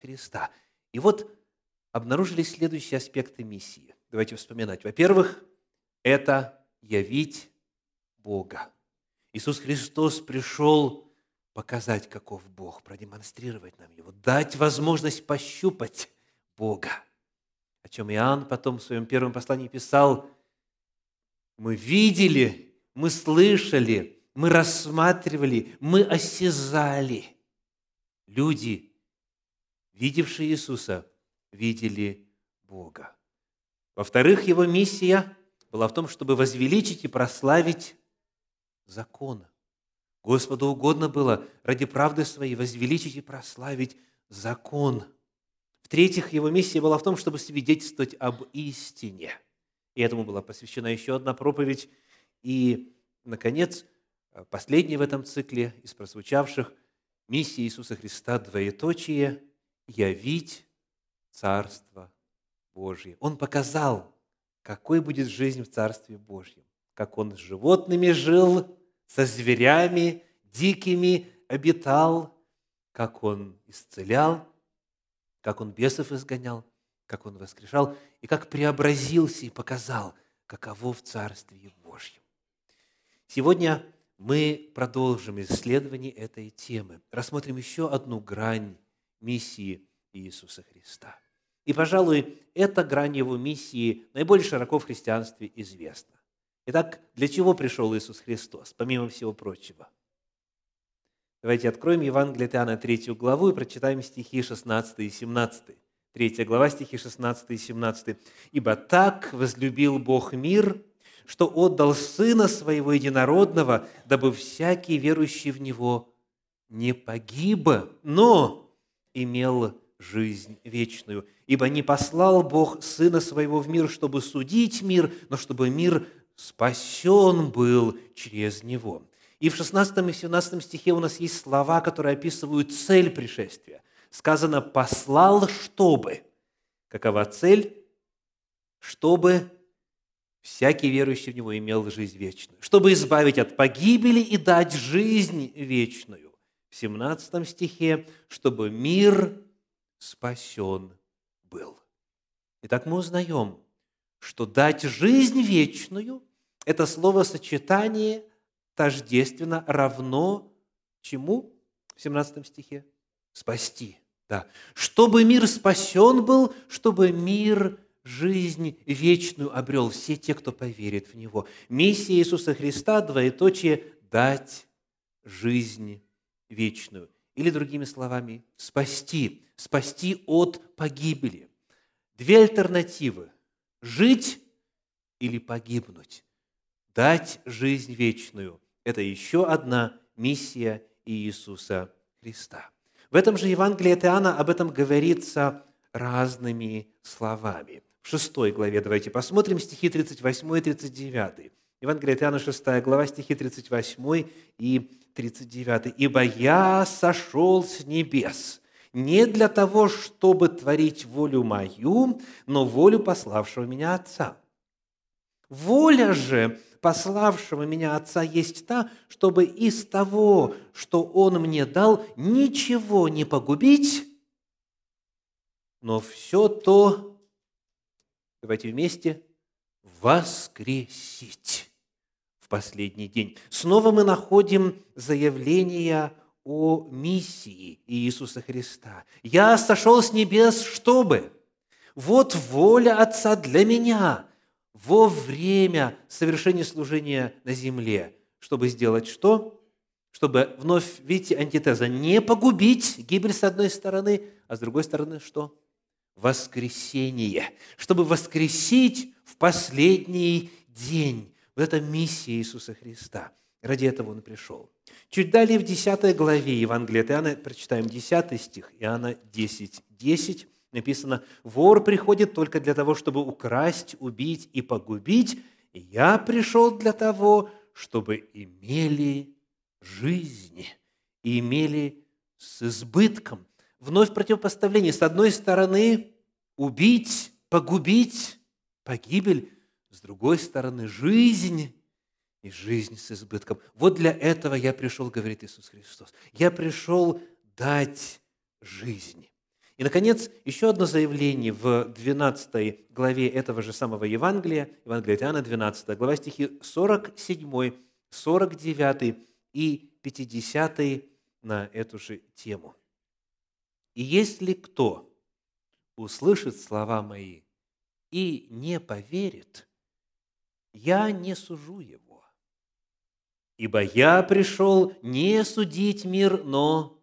Христа. И вот обнаружились следующие аспекты миссии. Давайте вспоминать. Во-первых, это явить Бога. Иисус Христос пришел показать, каков Бог, продемонстрировать нам Его, дать возможность пощупать Бога. О чем Иоанн потом в своем первом послании писал, мы видели, мы слышали, мы рассматривали, мы осязали. Люди, видевшие Иисуса, видели Бога. Во-вторых, его миссия была в том, чтобы возвеличить и прославить закон. Господу угодно было ради правды своей возвеличить и прославить закон. В-третьих, его миссия была в том, чтобы свидетельствовать об истине. И этому была посвящена еще одна проповедь. И, наконец, последняя в этом цикле из прозвучавших миссия Иисуса Христа двоеточие – явить Царство Божье. Он показал, какой будет жизнь в Царстве Божьем, как Он с животными жил, со зверями, дикими обитал, как Он исцелял, как Он бесов изгонял, как Он воскрешал, и как преобразился и показал, каково в Царстве Божьем. Сегодня мы продолжим исследование этой темы. Рассмотрим еще одну грань миссии Иисуса Христа. И, пожалуй, эта грань Его миссии наиболее широко в христианстве известна. Итак, для чего пришел Иисус Христос, помимо всего прочего? Давайте откроем Евангелие от Иоанна 3 главу и прочитаем стихи 16 и 17. 3 глава, стихи 16 и 17. «Ибо так возлюбил Бог мир, что отдал Сына Своего Единородного, дабы всякий верующий в Него не погиб, но имел жизнь вечную. Ибо не послал Бог Сына Своего в мир, чтобы судить мир, но чтобы мир спасен был через Него. И в 16 и 17 стихе у нас есть слова, которые описывают цель пришествия. Сказано «послал, чтобы». Какова цель? Чтобы всякий верующий в Него имел жизнь вечную, чтобы избавить от погибели и дать жизнь вечную. В 17 стихе, чтобы мир спасен был. Итак, мы узнаем, что дать жизнь вечную – это словосочетание тождественно равно чему в 17 стихе? Спасти. Да. Чтобы мир спасен был, чтобы мир жизнь вечную обрел все те, кто поверит в Него. Миссия Иисуса Христа, двоеточие, дать жизнь вечную. Или, другими словами, спасти, спасти от погибели. Две альтернативы – жить или погибнуть. Дать жизнь вечную – это еще одна миссия Иисуса Христа. В этом же Евангелии от Иоанна об этом говорится разными словами. В шестой главе давайте посмотрим стихи 38 и 39. Евангелие от Иоанна, 6 глава, стихи 38 и 39. «Ибо я сошел с небес, не для того, чтобы творить волю мою, но волю пославшего меня Отца. Воля же пославшего меня Отца есть та, чтобы из того, что Он мне дал, ничего не погубить, но все то, давайте вместе, воскресить последний день. Снова мы находим заявление о миссии Иисуса Христа. «Я сошел с небес, чтобы...» Вот воля Отца для меня во время совершения служения на земле. Чтобы сделать что? Чтобы вновь, видите, антитеза, не погубить гибель с одной стороны, а с другой стороны что? Воскресение. Чтобы воскресить в последний день. Вот это миссия Иисуса Христа. Ради этого Он пришел. Чуть далее в 10 главе Евангелия от Иоанна, прочитаем 10 стих, Иоанна 10, 10, написано, «Вор приходит только для того, чтобы украсть, убить и погубить. Я пришел для того, чтобы имели жизнь и имели с избытком». Вновь противопоставление. С одной стороны, убить, погубить, погибель – с другой стороны, жизнь и жизнь с избытком. Вот для этого я пришел, говорит Иисус Христос. Я пришел дать жизнь. И, наконец, еще одно заявление в 12 главе этого же самого Евангелия, Евангелия от Иоанна, 12 глава, стихи 47, 49 и 50 на эту же тему. «И если кто услышит слова мои и не поверит, я не сужу его, ибо я пришел не судить мир, но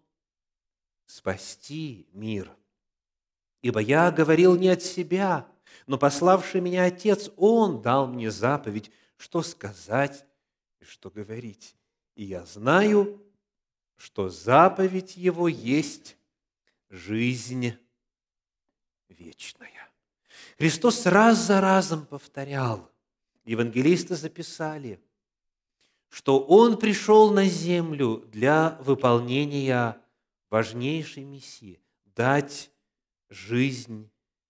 спасти мир. Ибо я говорил не от себя, но пославший меня Отец, Он дал мне заповедь, что сказать и что говорить. И я знаю, что заповедь Его есть жизнь вечная. Христос раз за разом повторял, евангелисты записали, что Он пришел на землю для выполнения важнейшей миссии – дать жизнь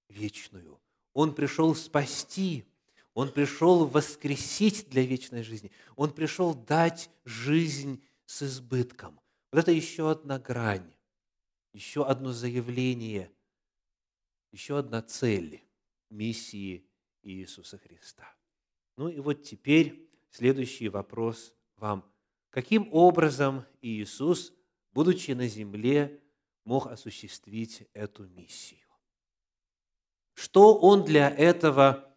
вечную. Он пришел спасти, Он пришел воскресить для вечной жизни, Он пришел дать жизнь с избытком. Вот это еще одна грань, еще одно заявление, еще одна цель миссии Иисуса Христа. Ну и вот теперь следующий вопрос вам. Каким образом Иисус будучи на земле, мог осуществить эту миссию. Что он для этого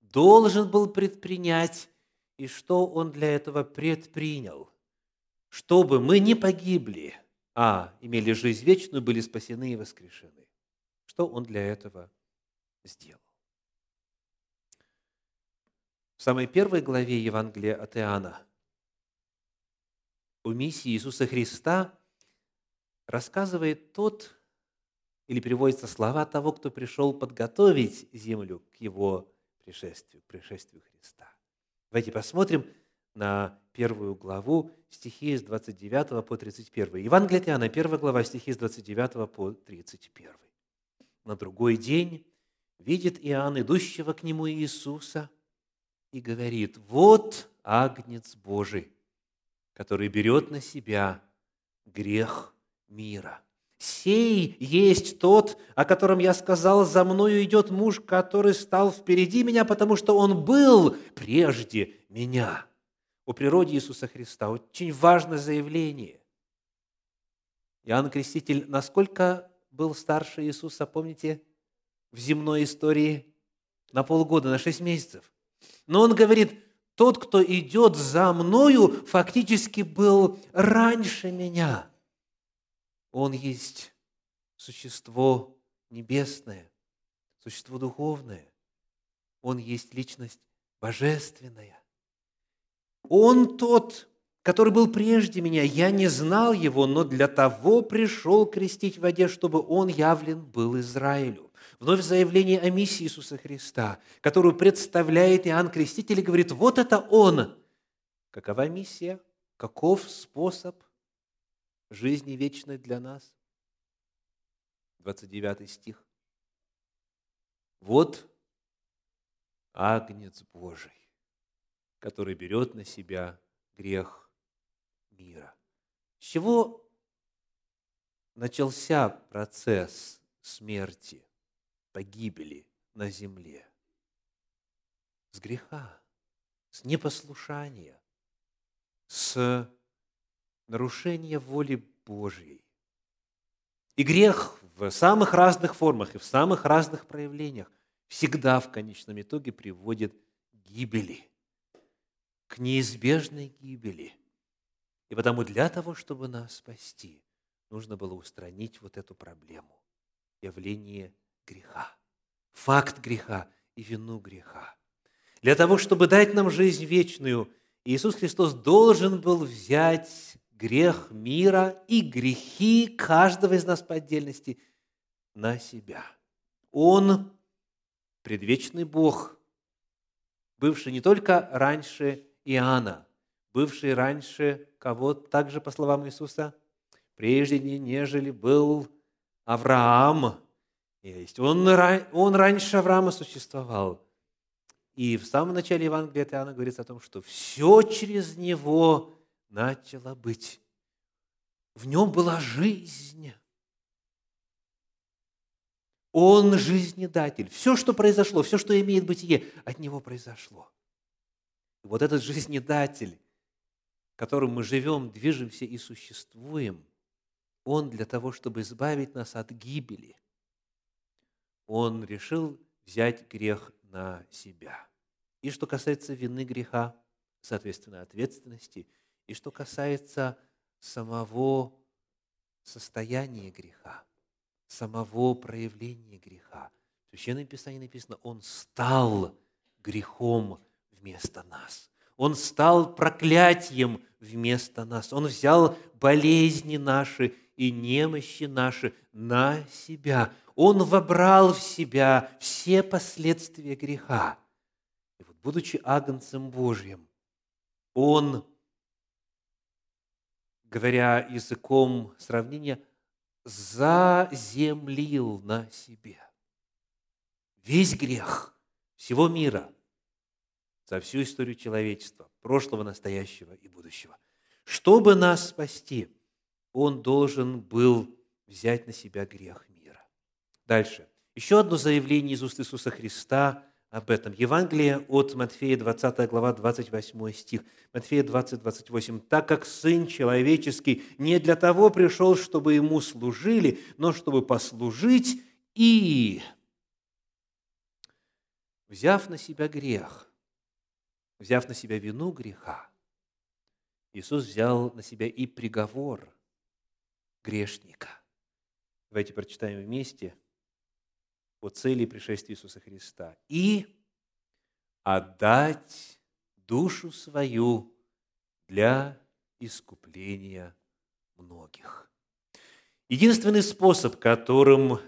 должен был предпринять и что он для этого предпринял, чтобы мы не погибли, а имели жизнь вечную, были спасены и воскрешены. Что он для этого сделал? В самой первой главе Евангелия от Иоанна о миссии Иисуса Христа рассказывает тот, или приводятся слова того, кто пришел подготовить землю к его пришествию, к пришествию Христа. Давайте посмотрим на первую главу, стихи с 29 по 31. Евангелие от Иоанна, первая глава, стихи с 29 по 31. На другой день видит Иоанн идущего к нему Иисуса и говорит, «Вот Агнец Божий, который берет на себя грех мира. Сей есть тот, о котором я сказал, за мною идет муж, который стал впереди меня, потому что он был прежде меня. О природе Иисуса Христа очень важное заявление. Иоанн Креститель насколько был старше Иисуса, помните, в земной истории? На полгода, на шесть месяцев. Но он говорит, тот, кто идет за мною, фактически был раньше меня – он есть существо небесное, существо духовное. Он есть личность божественная. Он тот, который был прежде меня. Я не знал его, но для того пришел крестить в воде, чтобы он явлен был Израилю. Вновь заявление о миссии Иисуса Христа, которую представляет Иоанн Креститель, говорит, вот это он. Какова миссия? Каков способ – жизни вечной для нас. 29 стих. Вот Агнец Божий, который берет на себя грех мира. С чего начался процесс смерти, погибели на земле? С греха, с непослушания, с нарушение воли Божьей. И грех в самых разных формах и в самых разных проявлениях всегда в конечном итоге приводит к гибели, к неизбежной гибели. И потому для того, чтобы нас спасти, нужно было устранить вот эту проблему – явление греха, факт греха и вину греха. Для того, чтобы дать нам жизнь вечную, Иисус Христос должен был взять грех мира и грехи каждого из нас по отдельности на себя. Он предвечный Бог, бывший не только раньше Иоанна, бывший раньше кого, также по словам Иисуса, прежде нежели был Авраам. Есть. Он, он раньше Авраама существовал. И в самом начале Евангелия от Иоанна говорится о том, что все через него начало быть. В нем была жизнь. Он жизнедатель. Все, что произошло, все, что имеет бытие, от Него произошло. Вот этот жизнедатель, которым мы живем, движемся и существуем, Он для того, чтобы избавить нас от гибели, Он решил взять грех на себя. И что касается вины греха, соответственно, ответственности, и что касается самого состояния греха, самого проявления греха. В Священном Писании написано, Он стал грехом вместо нас. Он стал проклятием вместо нас. Он взял болезни наши и немощи наши на себя. Он вобрал в себя все последствия греха. И вот, будучи агнцем Божьим, Он, говоря языком сравнения, заземлил на себе весь грех всего мира за всю историю человечества, прошлого, настоящего и будущего. Чтобы нас спасти, Он должен был взять на себя грех мира. Дальше. Еще одно заявление из уст Иисуса Христа об этом. Евангелие от Матфея, 20 глава, 28 стих. Матфея 20, 28. «Так как Сын Человеческий не для того пришел, чтобы Ему служили, но чтобы послужить и, взяв на себя грех, взяв на себя вину греха, Иисус взял на себя и приговор грешника. Давайте прочитаем вместе о цели пришествия Иисуса Христа. «И отдать душу свою для искупления многих». Единственный способ, которым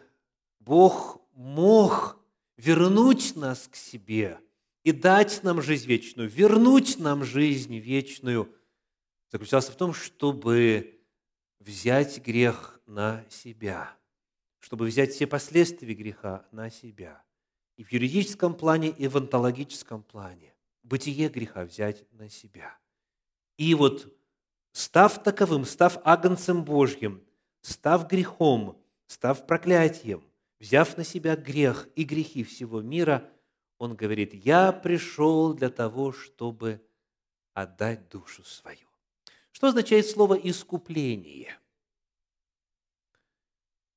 Бог мог вернуть нас к себе и дать нам жизнь вечную, вернуть нам жизнь вечную, заключался в том, чтобы взять грех на себя, чтобы взять все последствия греха на себя. И в юридическом плане, и в онтологическом плане. Бытие греха взять на себя. И вот став таковым, став агнцем Божьим, став грехом, став проклятием – взяв на себя грех и грехи всего мира, он говорит, я пришел для того, чтобы отдать душу свою. Что означает слово «искупление»?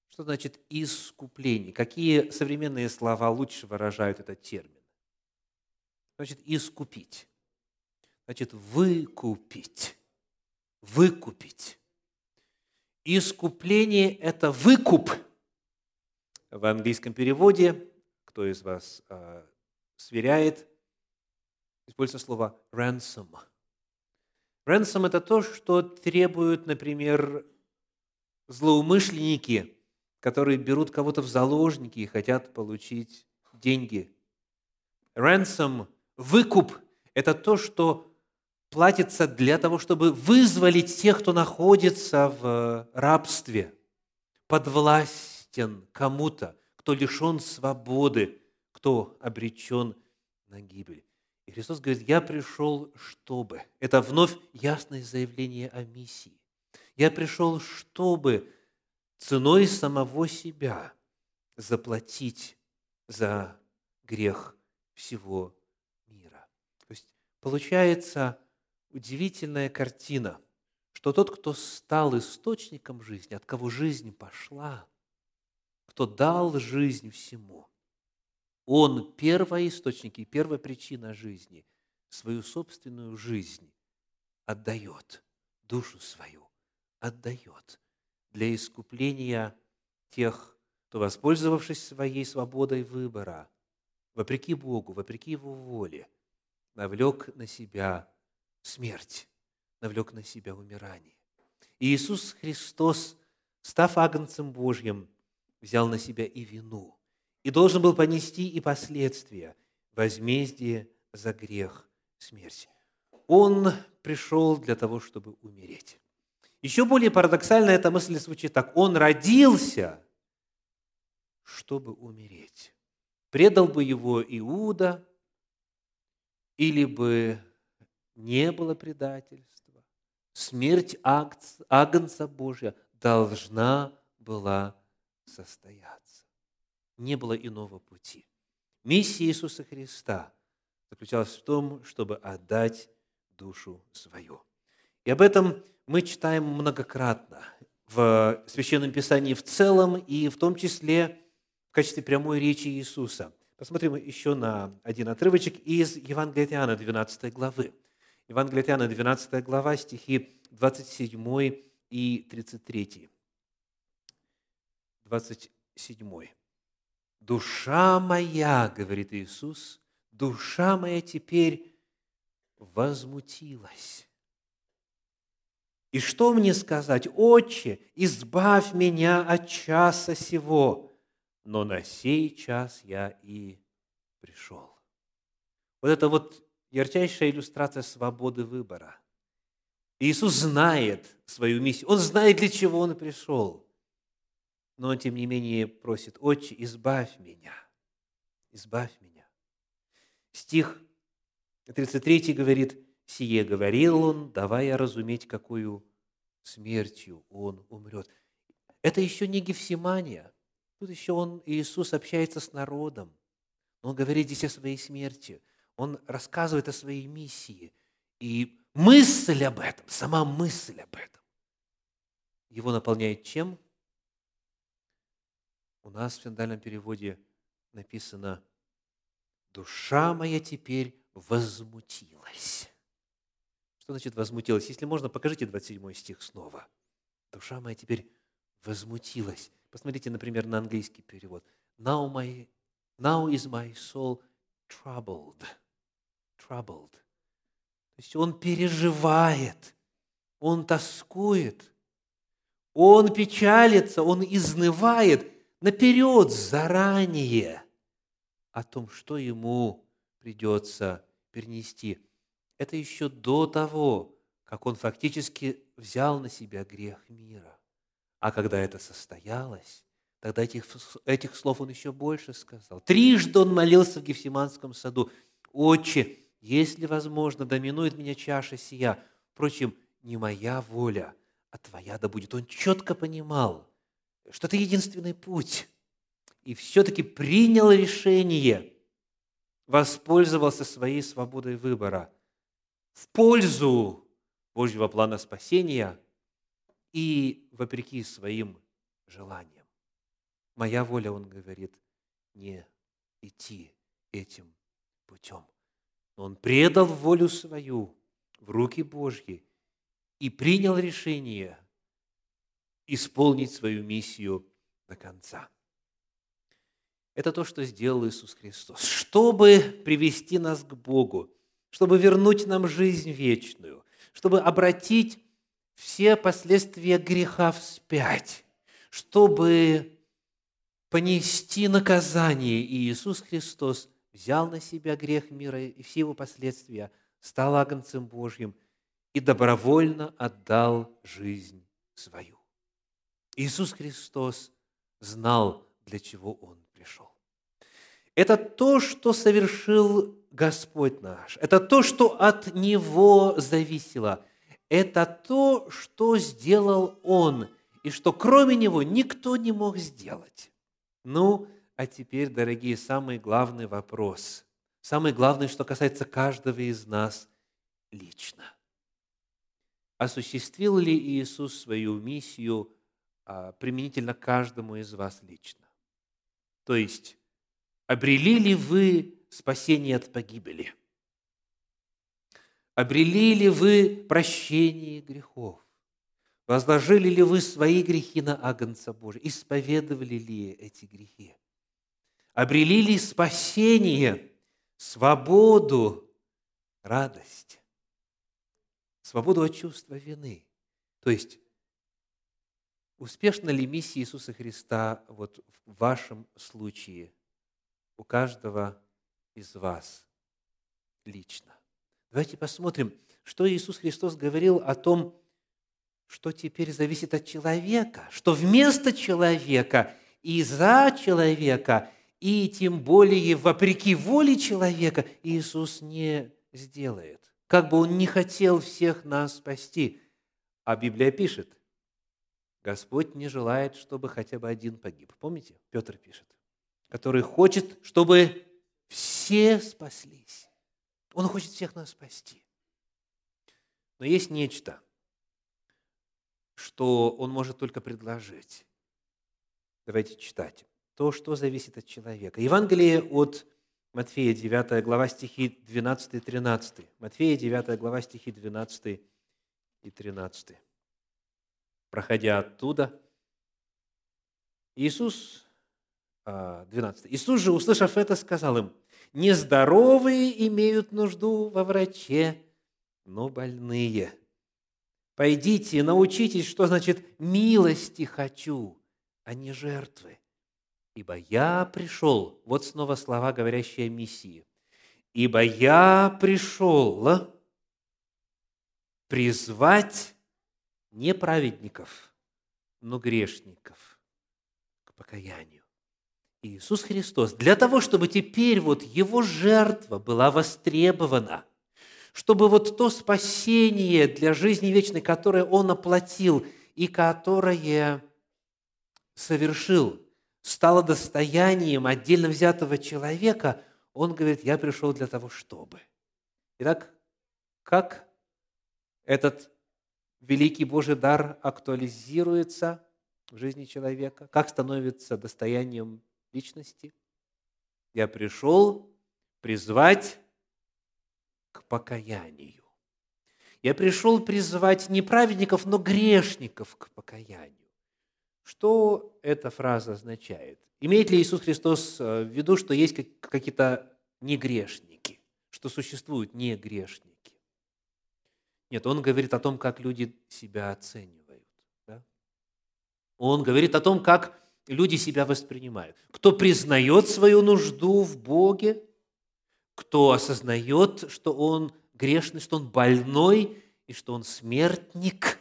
Что значит «искупление»? Какие современные слова лучше выражают этот термин? Значит, «искупить». Значит, «выкупить». Выкупить. Искупление – это выкуп – в английском переводе, кто из вас э, сверяет, используется слово ransom. Ransom – это то, что требуют, например, злоумышленники, которые берут кого-то в заложники и хотят получить деньги. Ransom – выкуп – это то, что платится для того, чтобы вызволить тех, кто находится в рабстве, под власть причастен кому-то, кто лишен свободы, кто обречен на гибель. И Христос говорит, я пришел, чтобы. Это вновь ясное заявление о миссии. Я пришел, чтобы ценой самого себя заплатить за грех всего мира. То есть получается удивительная картина, что тот, кто стал источником жизни, от кого жизнь пошла – кто дал жизнь всему. Он первоисточник и первопричина жизни, свою собственную жизнь отдает, душу свою отдает для искупления тех, кто, воспользовавшись своей свободой выбора, вопреки Богу, вопреки Его воле, навлек на себя смерть, навлек на себя умирание. И Иисус Христос, став агнцем Божьим, взял на себя и вину, и должен был понести и последствия, возмездие за грех смерти. Он пришел для того, чтобы умереть. Еще более парадоксально эта мысль звучит так. Он родился, чтобы умереть. Предал бы его Иуда, или бы не было предательства. Смерть Агнца Божия должна была состояться. Не было иного пути. Миссия Иисуса Христа заключалась в том, чтобы отдать душу свою. И об этом мы читаем многократно в Священном Писании в целом и в том числе в качестве прямой речи Иисуса. Посмотрим еще на один отрывочек из Евангелия от Иоанна, 12 главы. Евангелие от Иоанна, 12 глава, стихи 27 и 33. 27. «Душа моя, — говорит Иисус, — душа моя теперь возмутилась. И что мне сказать? Отче, избавь меня от часа сего, но на сей час я и пришел. Вот это вот ярчайшая иллюстрация свободы выбора. Иисус знает свою миссию, Он знает, для чего Он пришел. Но Он, тем не менее, просит, «Отче, избавь меня, избавь меня». Стих 33 говорит, «Сие говорил Он, давая разуметь, какую смертью Он умрет». Это еще не Гефсимания. Тут еще он, Иисус общается с народом. Он говорит здесь о своей смерти. Он рассказывает о своей миссии. И мысль об этом, сама мысль об этом, его наполняет чем? У нас в синдальном переводе написано «Душа моя теперь возмутилась». Что значит возмутилась? Если можно, покажите 27 стих снова. Душа моя теперь возмутилась. Посмотрите, например, на английский перевод. Now, my, now is my soul troubled. Troubled. То есть он переживает, он тоскует, он печалится, он изнывает наперед, заранее о том, что ему придется перенести. Это еще до того, как он фактически взял на себя грех мира. А когда это состоялось, тогда этих, этих слов он еще больше сказал. Трижды он молился в Гефсиманском саду. «Отче, если возможно, доминует меня чаша сия. Впрочем, не моя воля, а твоя да будет». Он четко понимал, что это единственный путь. И все-таки принял решение, воспользовался своей свободой выбора в пользу Божьего плана спасения – и вопреки своим желаниям. Моя воля, он говорит, не идти этим путем. Но он предал волю свою в руки Божьи и принял решение исполнить свою миссию до конца. Это то, что сделал Иисус Христос. Чтобы привести нас к Богу, чтобы вернуть нам жизнь вечную, чтобы обратить все последствия греха вспять, чтобы понести наказание. И Иисус Христос взял на себя грех мира и все его последствия, стал агнцем Божьим и добровольно отдал жизнь свою. Иисус Христос знал, для чего Он пришел. Это то, что совершил Господь наш. Это то, что от Него зависело – это то, что сделал Он, и что кроме Него никто не мог сделать. Ну, а теперь, дорогие, самый главный вопрос, самый главный, что касается каждого из нас лично. Осуществил ли Иисус свою миссию применительно каждому из вас лично? То есть, обрели ли вы спасение от погибели – Обрели ли вы прощение грехов? Возложили ли вы свои грехи на Агнца Божия? Исповедовали ли эти грехи? Обрели ли спасение, свободу, радость? Свободу от чувства вины. То есть, успешна ли миссия Иисуса Христа вот в вашем случае, у каждого из вас лично? Давайте посмотрим, что Иисус Христос говорил о том, что теперь зависит от человека, что вместо человека и за человека, и тем более вопреки воле человека Иисус не сделает. Как бы Он не хотел всех нас спасти. А Библия пишет, Господь не желает, чтобы хотя бы один погиб. Помните? Петр пишет. который хочет, чтобы все спаслись. Он хочет всех нас спасти. Но есть нечто, что он может только предложить. Давайте читать. То, что зависит от человека. Евангелие от Матфея, 9 глава, стихи 12 и 13. Матфея, 9 глава, стихи 12 и 13. Проходя оттуда, Иисус, 12. А, Иисус же, услышав это, сказал им, «Нездоровые имеют нужду во враче, но больные. Пойдите, научитесь, что значит «милости хочу», а не жертвы. Ибо я пришел, вот снова слова, говорящие о миссии, ибо я пришел призвать не праведников, но грешников к покаянию. Иисус Христос, для того, чтобы теперь вот Его жертва была востребована, чтобы вот то спасение для жизни вечной, которое Он оплатил и которое совершил, стало достоянием отдельно взятого человека, Он говорит, я пришел для того, чтобы. Итак, как этот великий Божий дар актуализируется в жизни человека, как становится достоянием личности. Я пришел призвать к покаянию. Я пришел призвать не праведников, но грешников к покаянию. Что эта фраза означает? Имеет ли Иисус Христос э, в виду, что есть какие-то негрешники, что существуют негрешники? Нет, он говорит о том, как люди себя оценивают. Да? Он говорит о том, как люди себя воспринимают. Кто признает свою нужду в Боге, кто осознает, что он грешный, что он больной и что он смертник,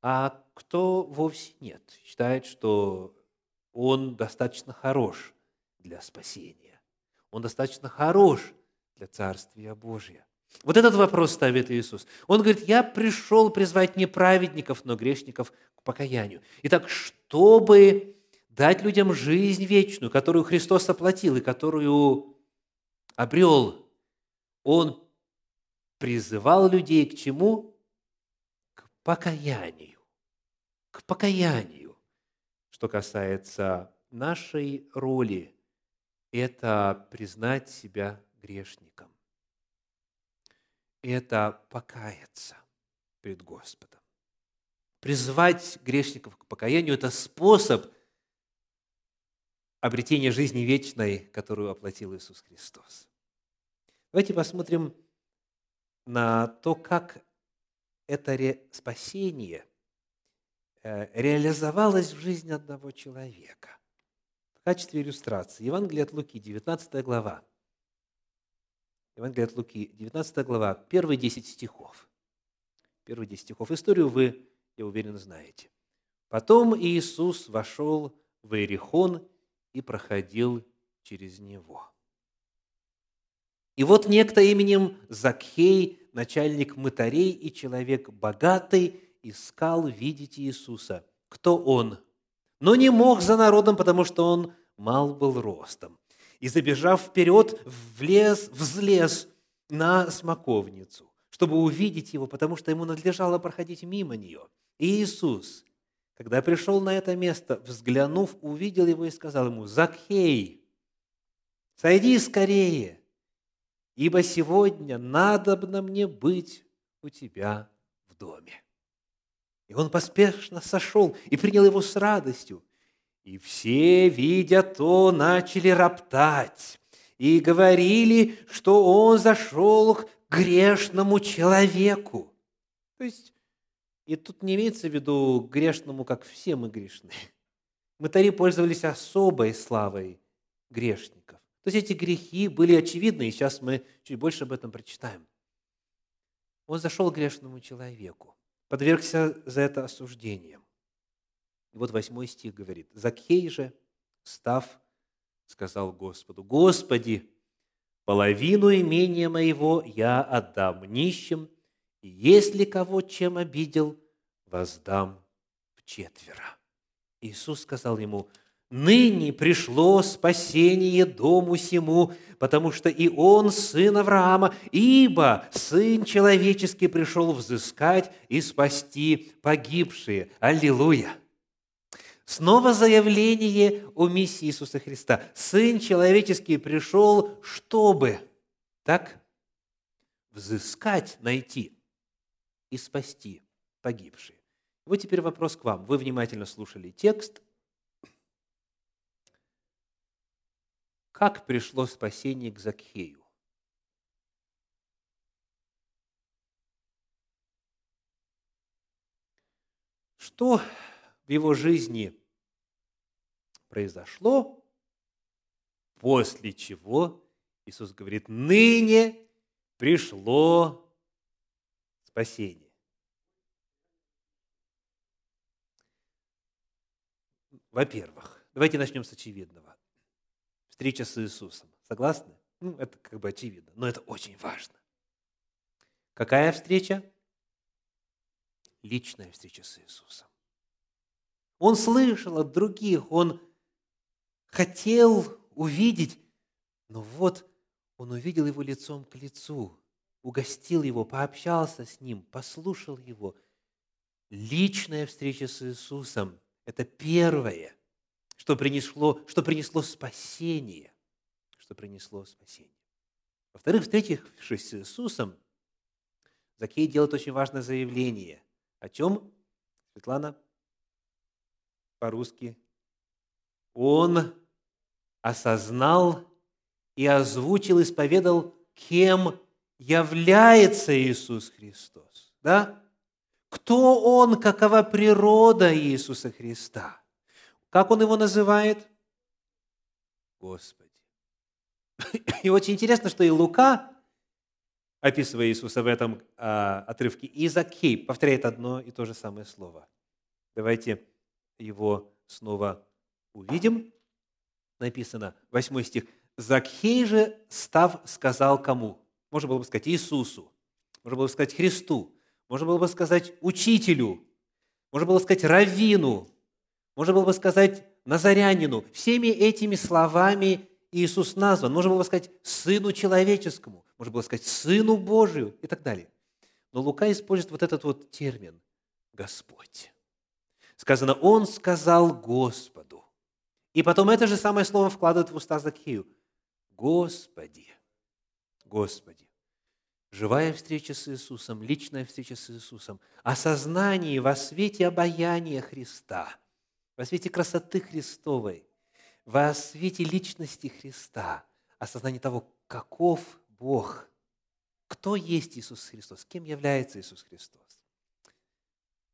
а кто вовсе нет, считает, что он достаточно хорош для спасения, он достаточно хорош для Царствия Божия. Вот этот вопрос ставит Иисус. Он говорит, я пришел призвать не праведников, но грешников к покаянию. Итак, чтобы дать людям жизнь вечную, которую Христос оплатил и которую обрел, Он призывал людей к чему? К покаянию. К покаянию. Что касается нашей роли, это признать себя грешником. Это покаяться перед Господом. Призвать грешников к покаянию – это способ обретения жизни вечной, которую оплатил Иисус Христос. Давайте посмотрим на то, как это спасение э, реализовалось в жизни одного человека. В качестве иллюстрации Евангелие от Луки, 19 глава. Евангелие от Луки, 19 глава, первые 10 стихов. Первые 10 стихов. Историю вы, я уверен, знаете. «Потом Иисус вошел в Иерихон и проходил через него». И вот некто именем Закхей, начальник мытарей и человек богатый, искал видеть Иисуса. Кто он? Но не мог за народом, потому что он мал был ростом. И, забежав вперед, влез, взлез на смоковницу, чтобы увидеть его, потому что ему надлежало проходить мимо нее. И Иисус, когда пришел на это место, взглянув, увидел его и сказал ему, «Закхей, сойди скорее, ибо сегодня надобно мне быть у тебя в доме». И он поспешно сошел и принял его с радостью. И все, видя то, начали роптать и говорили, что он зашел к грешному человеку. То есть, и тут не имеется в виду грешному, как все мы грешны. Мытари пользовались особой славой грешников. То есть эти грехи были очевидны, и сейчас мы чуть больше об этом прочитаем. Он зашел к грешному человеку, подвергся за это осуждением. Вот восьмой стих говорит, «Закхей же, став, сказал Господу, «Господи, половину имения моего я отдам нищим, и если кого чем обидел, воздам в четверо». Иисус сказал ему, ныне пришло спасение дому сему, потому что и он сын Авраама, ибо сын человеческий пришел взыскать и спасти погибшие». Аллилуйя! Снова заявление о миссии Иисуса Христа. Сын человеческий пришел, чтобы, так, взыскать, найти и спасти погибшие. Вот теперь вопрос к вам. Вы внимательно слушали текст. Как пришло спасение к Закхею? Что в его жизни произошло, после чего Иисус говорит, ныне пришло спасение. Во-первых, давайте начнем с очевидного. Встреча с Иисусом. Согласны? Ну, это как бы очевидно, но это очень важно. Какая встреча? Личная встреча с Иисусом. Он слышал от других, он хотел увидеть, но вот он увидел его лицом к лицу, угостил его, пообщался с ним, послушал его. Личная встреча с Иисусом – это первое, что принесло, что принесло спасение. Что принесло спасение. Во-вторых, встретившись с Иисусом, Закей делает очень важное заявление. О чем, Светлана? По-русски. Он осознал и озвучил, исповедал, кем является Иисус Христос. Да? Кто Он, какова природа Иисуса Христа? Как Он его называет? Господи. И очень интересно, что и Лука, описывая Иисуса в этом а, отрывке, и Закей повторяет одно и то же самое слово. Давайте его снова увидим написано, 8 стих. «Закхей же, став, сказал кому?» Можно было бы сказать Иисусу, можно было бы сказать Христу, можно было бы сказать Учителю, можно было бы сказать Равину, можно было бы сказать Назарянину. Всеми этими словами Иисус назван. Можно было бы сказать Сыну Человеческому, можно было сказать Сыну Божию и так далее. Но Лука использует вот этот вот термин «Господь». Сказано, Он сказал Господу. И потом это же самое слово вкладывает в уста Закхию. Господи, Господи. Живая встреча с Иисусом, личная встреча с Иисусом, осознание во свете обаяния Христа, во свете красоты Христовой, во свете личности Христа, осознание того, каков Бог, кто есть Иисус Христос, кем является Иисус Христос.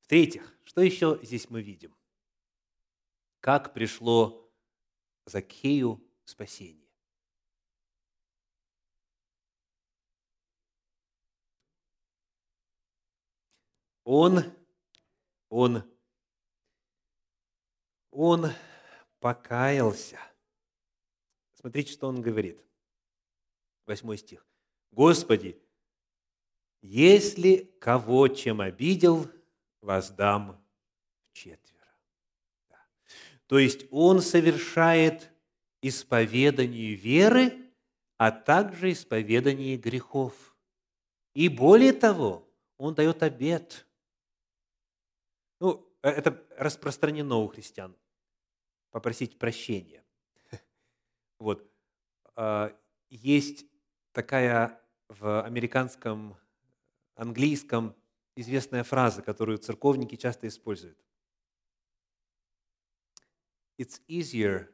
В-третьих, что еще здесь мы видим? Как пришло Закею спасение. Он, он, он покаялся. Смотрите, что он говорит. Восьмой стих. Господи, если кого чем обидел, воздам в четверть. То есть он совершает исповедание веры, а также исповедание грехов. И более того, он дает обет. Ну, это распространено у христиан. Попросить прощения. Вот. А, есть такая в американском, английском известная фраза, которую церковники часто используют it's easier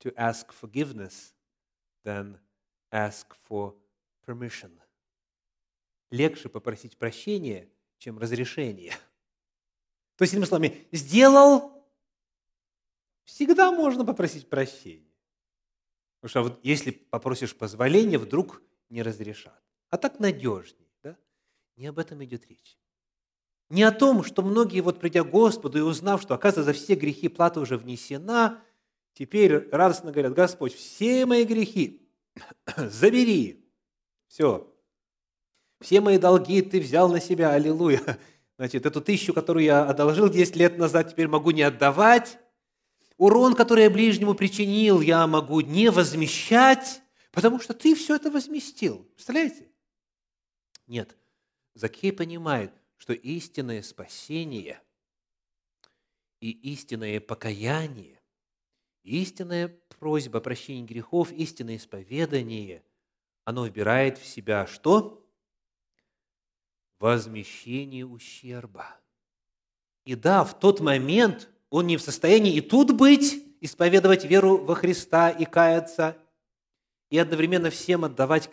to ask forgiveness than ask for permission. Легче попросить прощения, чем разрешение. То есть, иными словами, сделал, всегда можно попросить прощения. Потому что вот если попросишь позволения, вдруг не разрешат. А так надежнее. Не об этом идет речь. Не о том, что многие, вот придя к Господу и узнав, что, оказывается, за все грехи плата уже внесена, теперь радостно говорят, Господь, все мои грехи забери. Все. Все мои долги ты взял на себя, аллилуйя. Значит, эту тысячу, которую я одолжил 10 лет назад, теперь могу не отдавать. Урон, который я ближнему причинил, я могу не возмещать, потому что ты все это возместил. Представляете? Нет. Закей понимает, что истинное спасение и истинное покаяние, истинная просьба о прощении грехов, истинное исповедание, оно вбирает в себя что? Возмещение ущерба. И да, в тот момент он не в состоянии и тут быть, исповедовать веру во Христа и каяться, и одновременно всем отдавать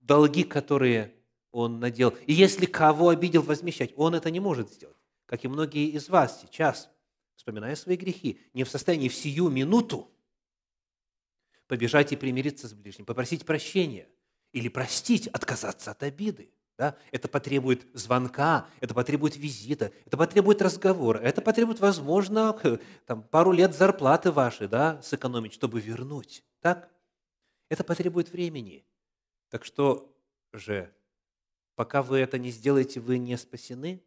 долги, которые он надел. И если кого обидел, возмещать. Он это не может сделать. Как и многие из вас сейчас, вспоминая свои грехи, не в состоянии в сию минуту побежать и примириться с ближним, попросить прощения или простить, отказаться от обиды. Да? Это потребует звонка, это потребует визита, это потребует разговора, это потребует, возможно, там, пару лет зарплаты вашей да, сэкономить, чтобы вернуть. Так? Это потребует времени. Так что же Пока вы это не сделаете, вы не спасены?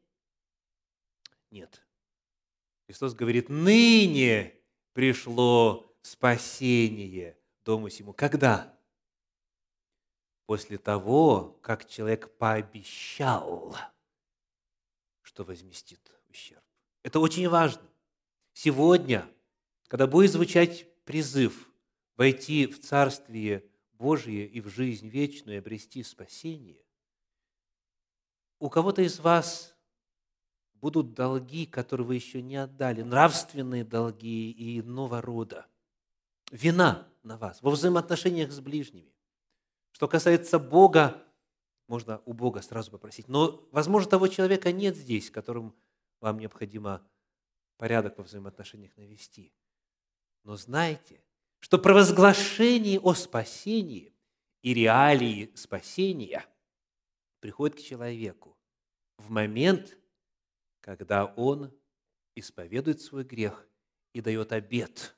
Нет. Христос говорит, ныне пришло спасение дому сему. Когда? После того, как человек пообещал, что возместит ущерб. Это очень важно. Сегодня, когда будет звучать призыв войти в Царствие Божие и в жизнь вечную и обрести спасение, у кого-то из вас будут долги, которые вы еще не отдали, нравственные долги и иного рода. Вина на вас во взаимоотношениях с ближними. Что касается Бога, можно у Бога сразу попросить. Но, возможно, того человека нет здесь, которым вам необходимо порядок во взаимоотношениях навести. Но знайте, что провозглашение о спасении и реалии спасения приходит к человеку в момент, когда он исповедует свой грех и дает обет,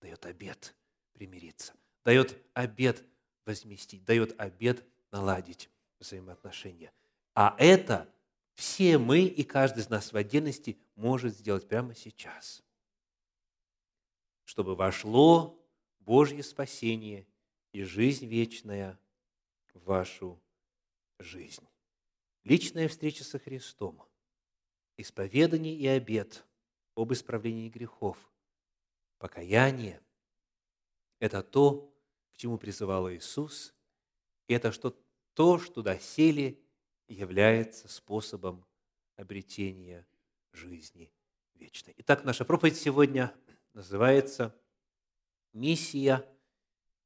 дает обет примириться, дает обет возместить, дает обет наладить взаимоотношения. А это все мы и каждый из нас в отдельности может сделать прямо сейчас, чтобы вошло Божье спасение и жизнь вечная в вашу жизнь. Личная встреча со Христом, исповедание и обет об исправлении грехов, покаяние – это то, к чему призывал Иисус, и это что, то, что доселе является способом обретения жизни вечной. Итак, наша проповедь сегодня называется «Миссия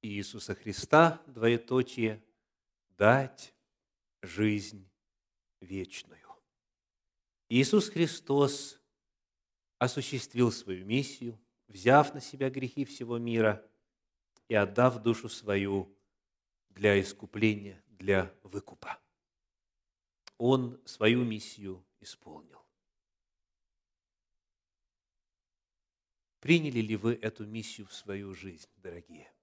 Иисуса Христа, двоеточие, дать жизнь вечную. Иисус Христос осуществил свою миссию, взяв на себя грехи всего мира и отдав душу свою для искупления, для выкупа. Он свою миссию исполнил. Приняли ли вы эту миссию в свою жизнь, дорогие?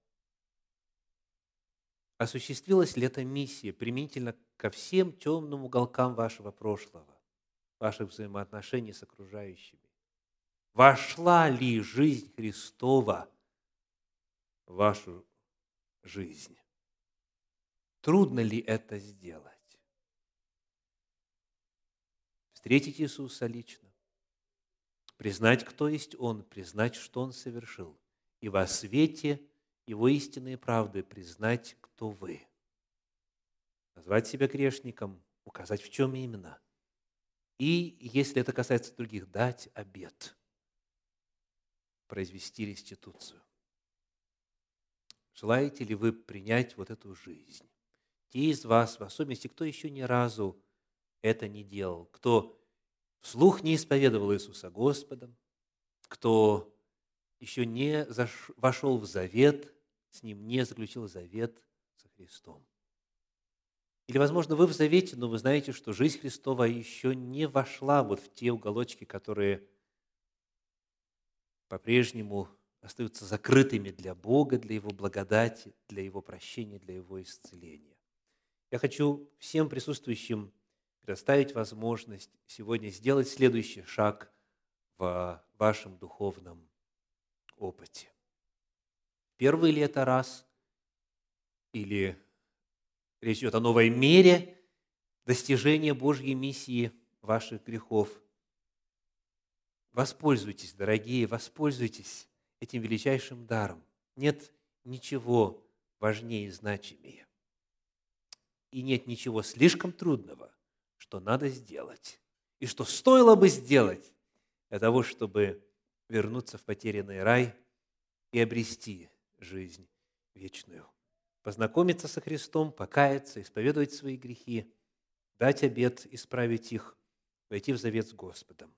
Осуществилась ли эта миссия применительно ко всем темным уголкам вашего прошлого, ваших взаимоотношений с окружающими. Вошла ли жизнь Христова в вашу жизнь? Трудно ли это сделать? Встретить Иисуса лично, признать, кто есть Он, признать, что Он совершил, и во свете Его истинной правды признать, кто вы – назвать себя грешником, указать, в чем именно. И, если это касается других, дать обед, произвести реституцию. Желаете ли вы принять вот эту жизнь? Те из вас, в особенности, кто еще ни разу это не делал, кто вслух не исповедовал Иисуса Господом, кто еще не вошел в завет с Ним, не заключил завет Христом. Или, возможно, вы в завете, но вы знаете, что жизнь Христова еще не вошла вот в те уголочки, которые по-прежнему остаются закрытыми для Бога, для Его благодати, для Его прощения, для Его исцеления. Я хочу всем присутствующим предоставить возможность сегодня сделать следующий шаг в вашем духовном опыте. Первый ли это раз, или речь идет о новой мере достижения Божьей миссии ваших грехов. Воспользуйтесь, дорогие, воспользуйтесь этим величайшим даром. Нет ничего важнее и значимее. И нет ничего слишком трудного, что надо сделать, и что стоило бы сделать для того, чтобы вернуться в потерянный рай и обрести жизнь вечную. Познакомиться со Христом, покаяться, исповедовать свои грехи, дать обет, исправить их, войти в завет с Господом.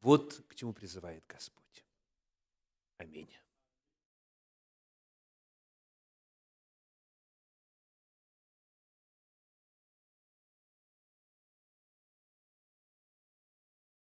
Вот к чему призывает Господь. Аминь.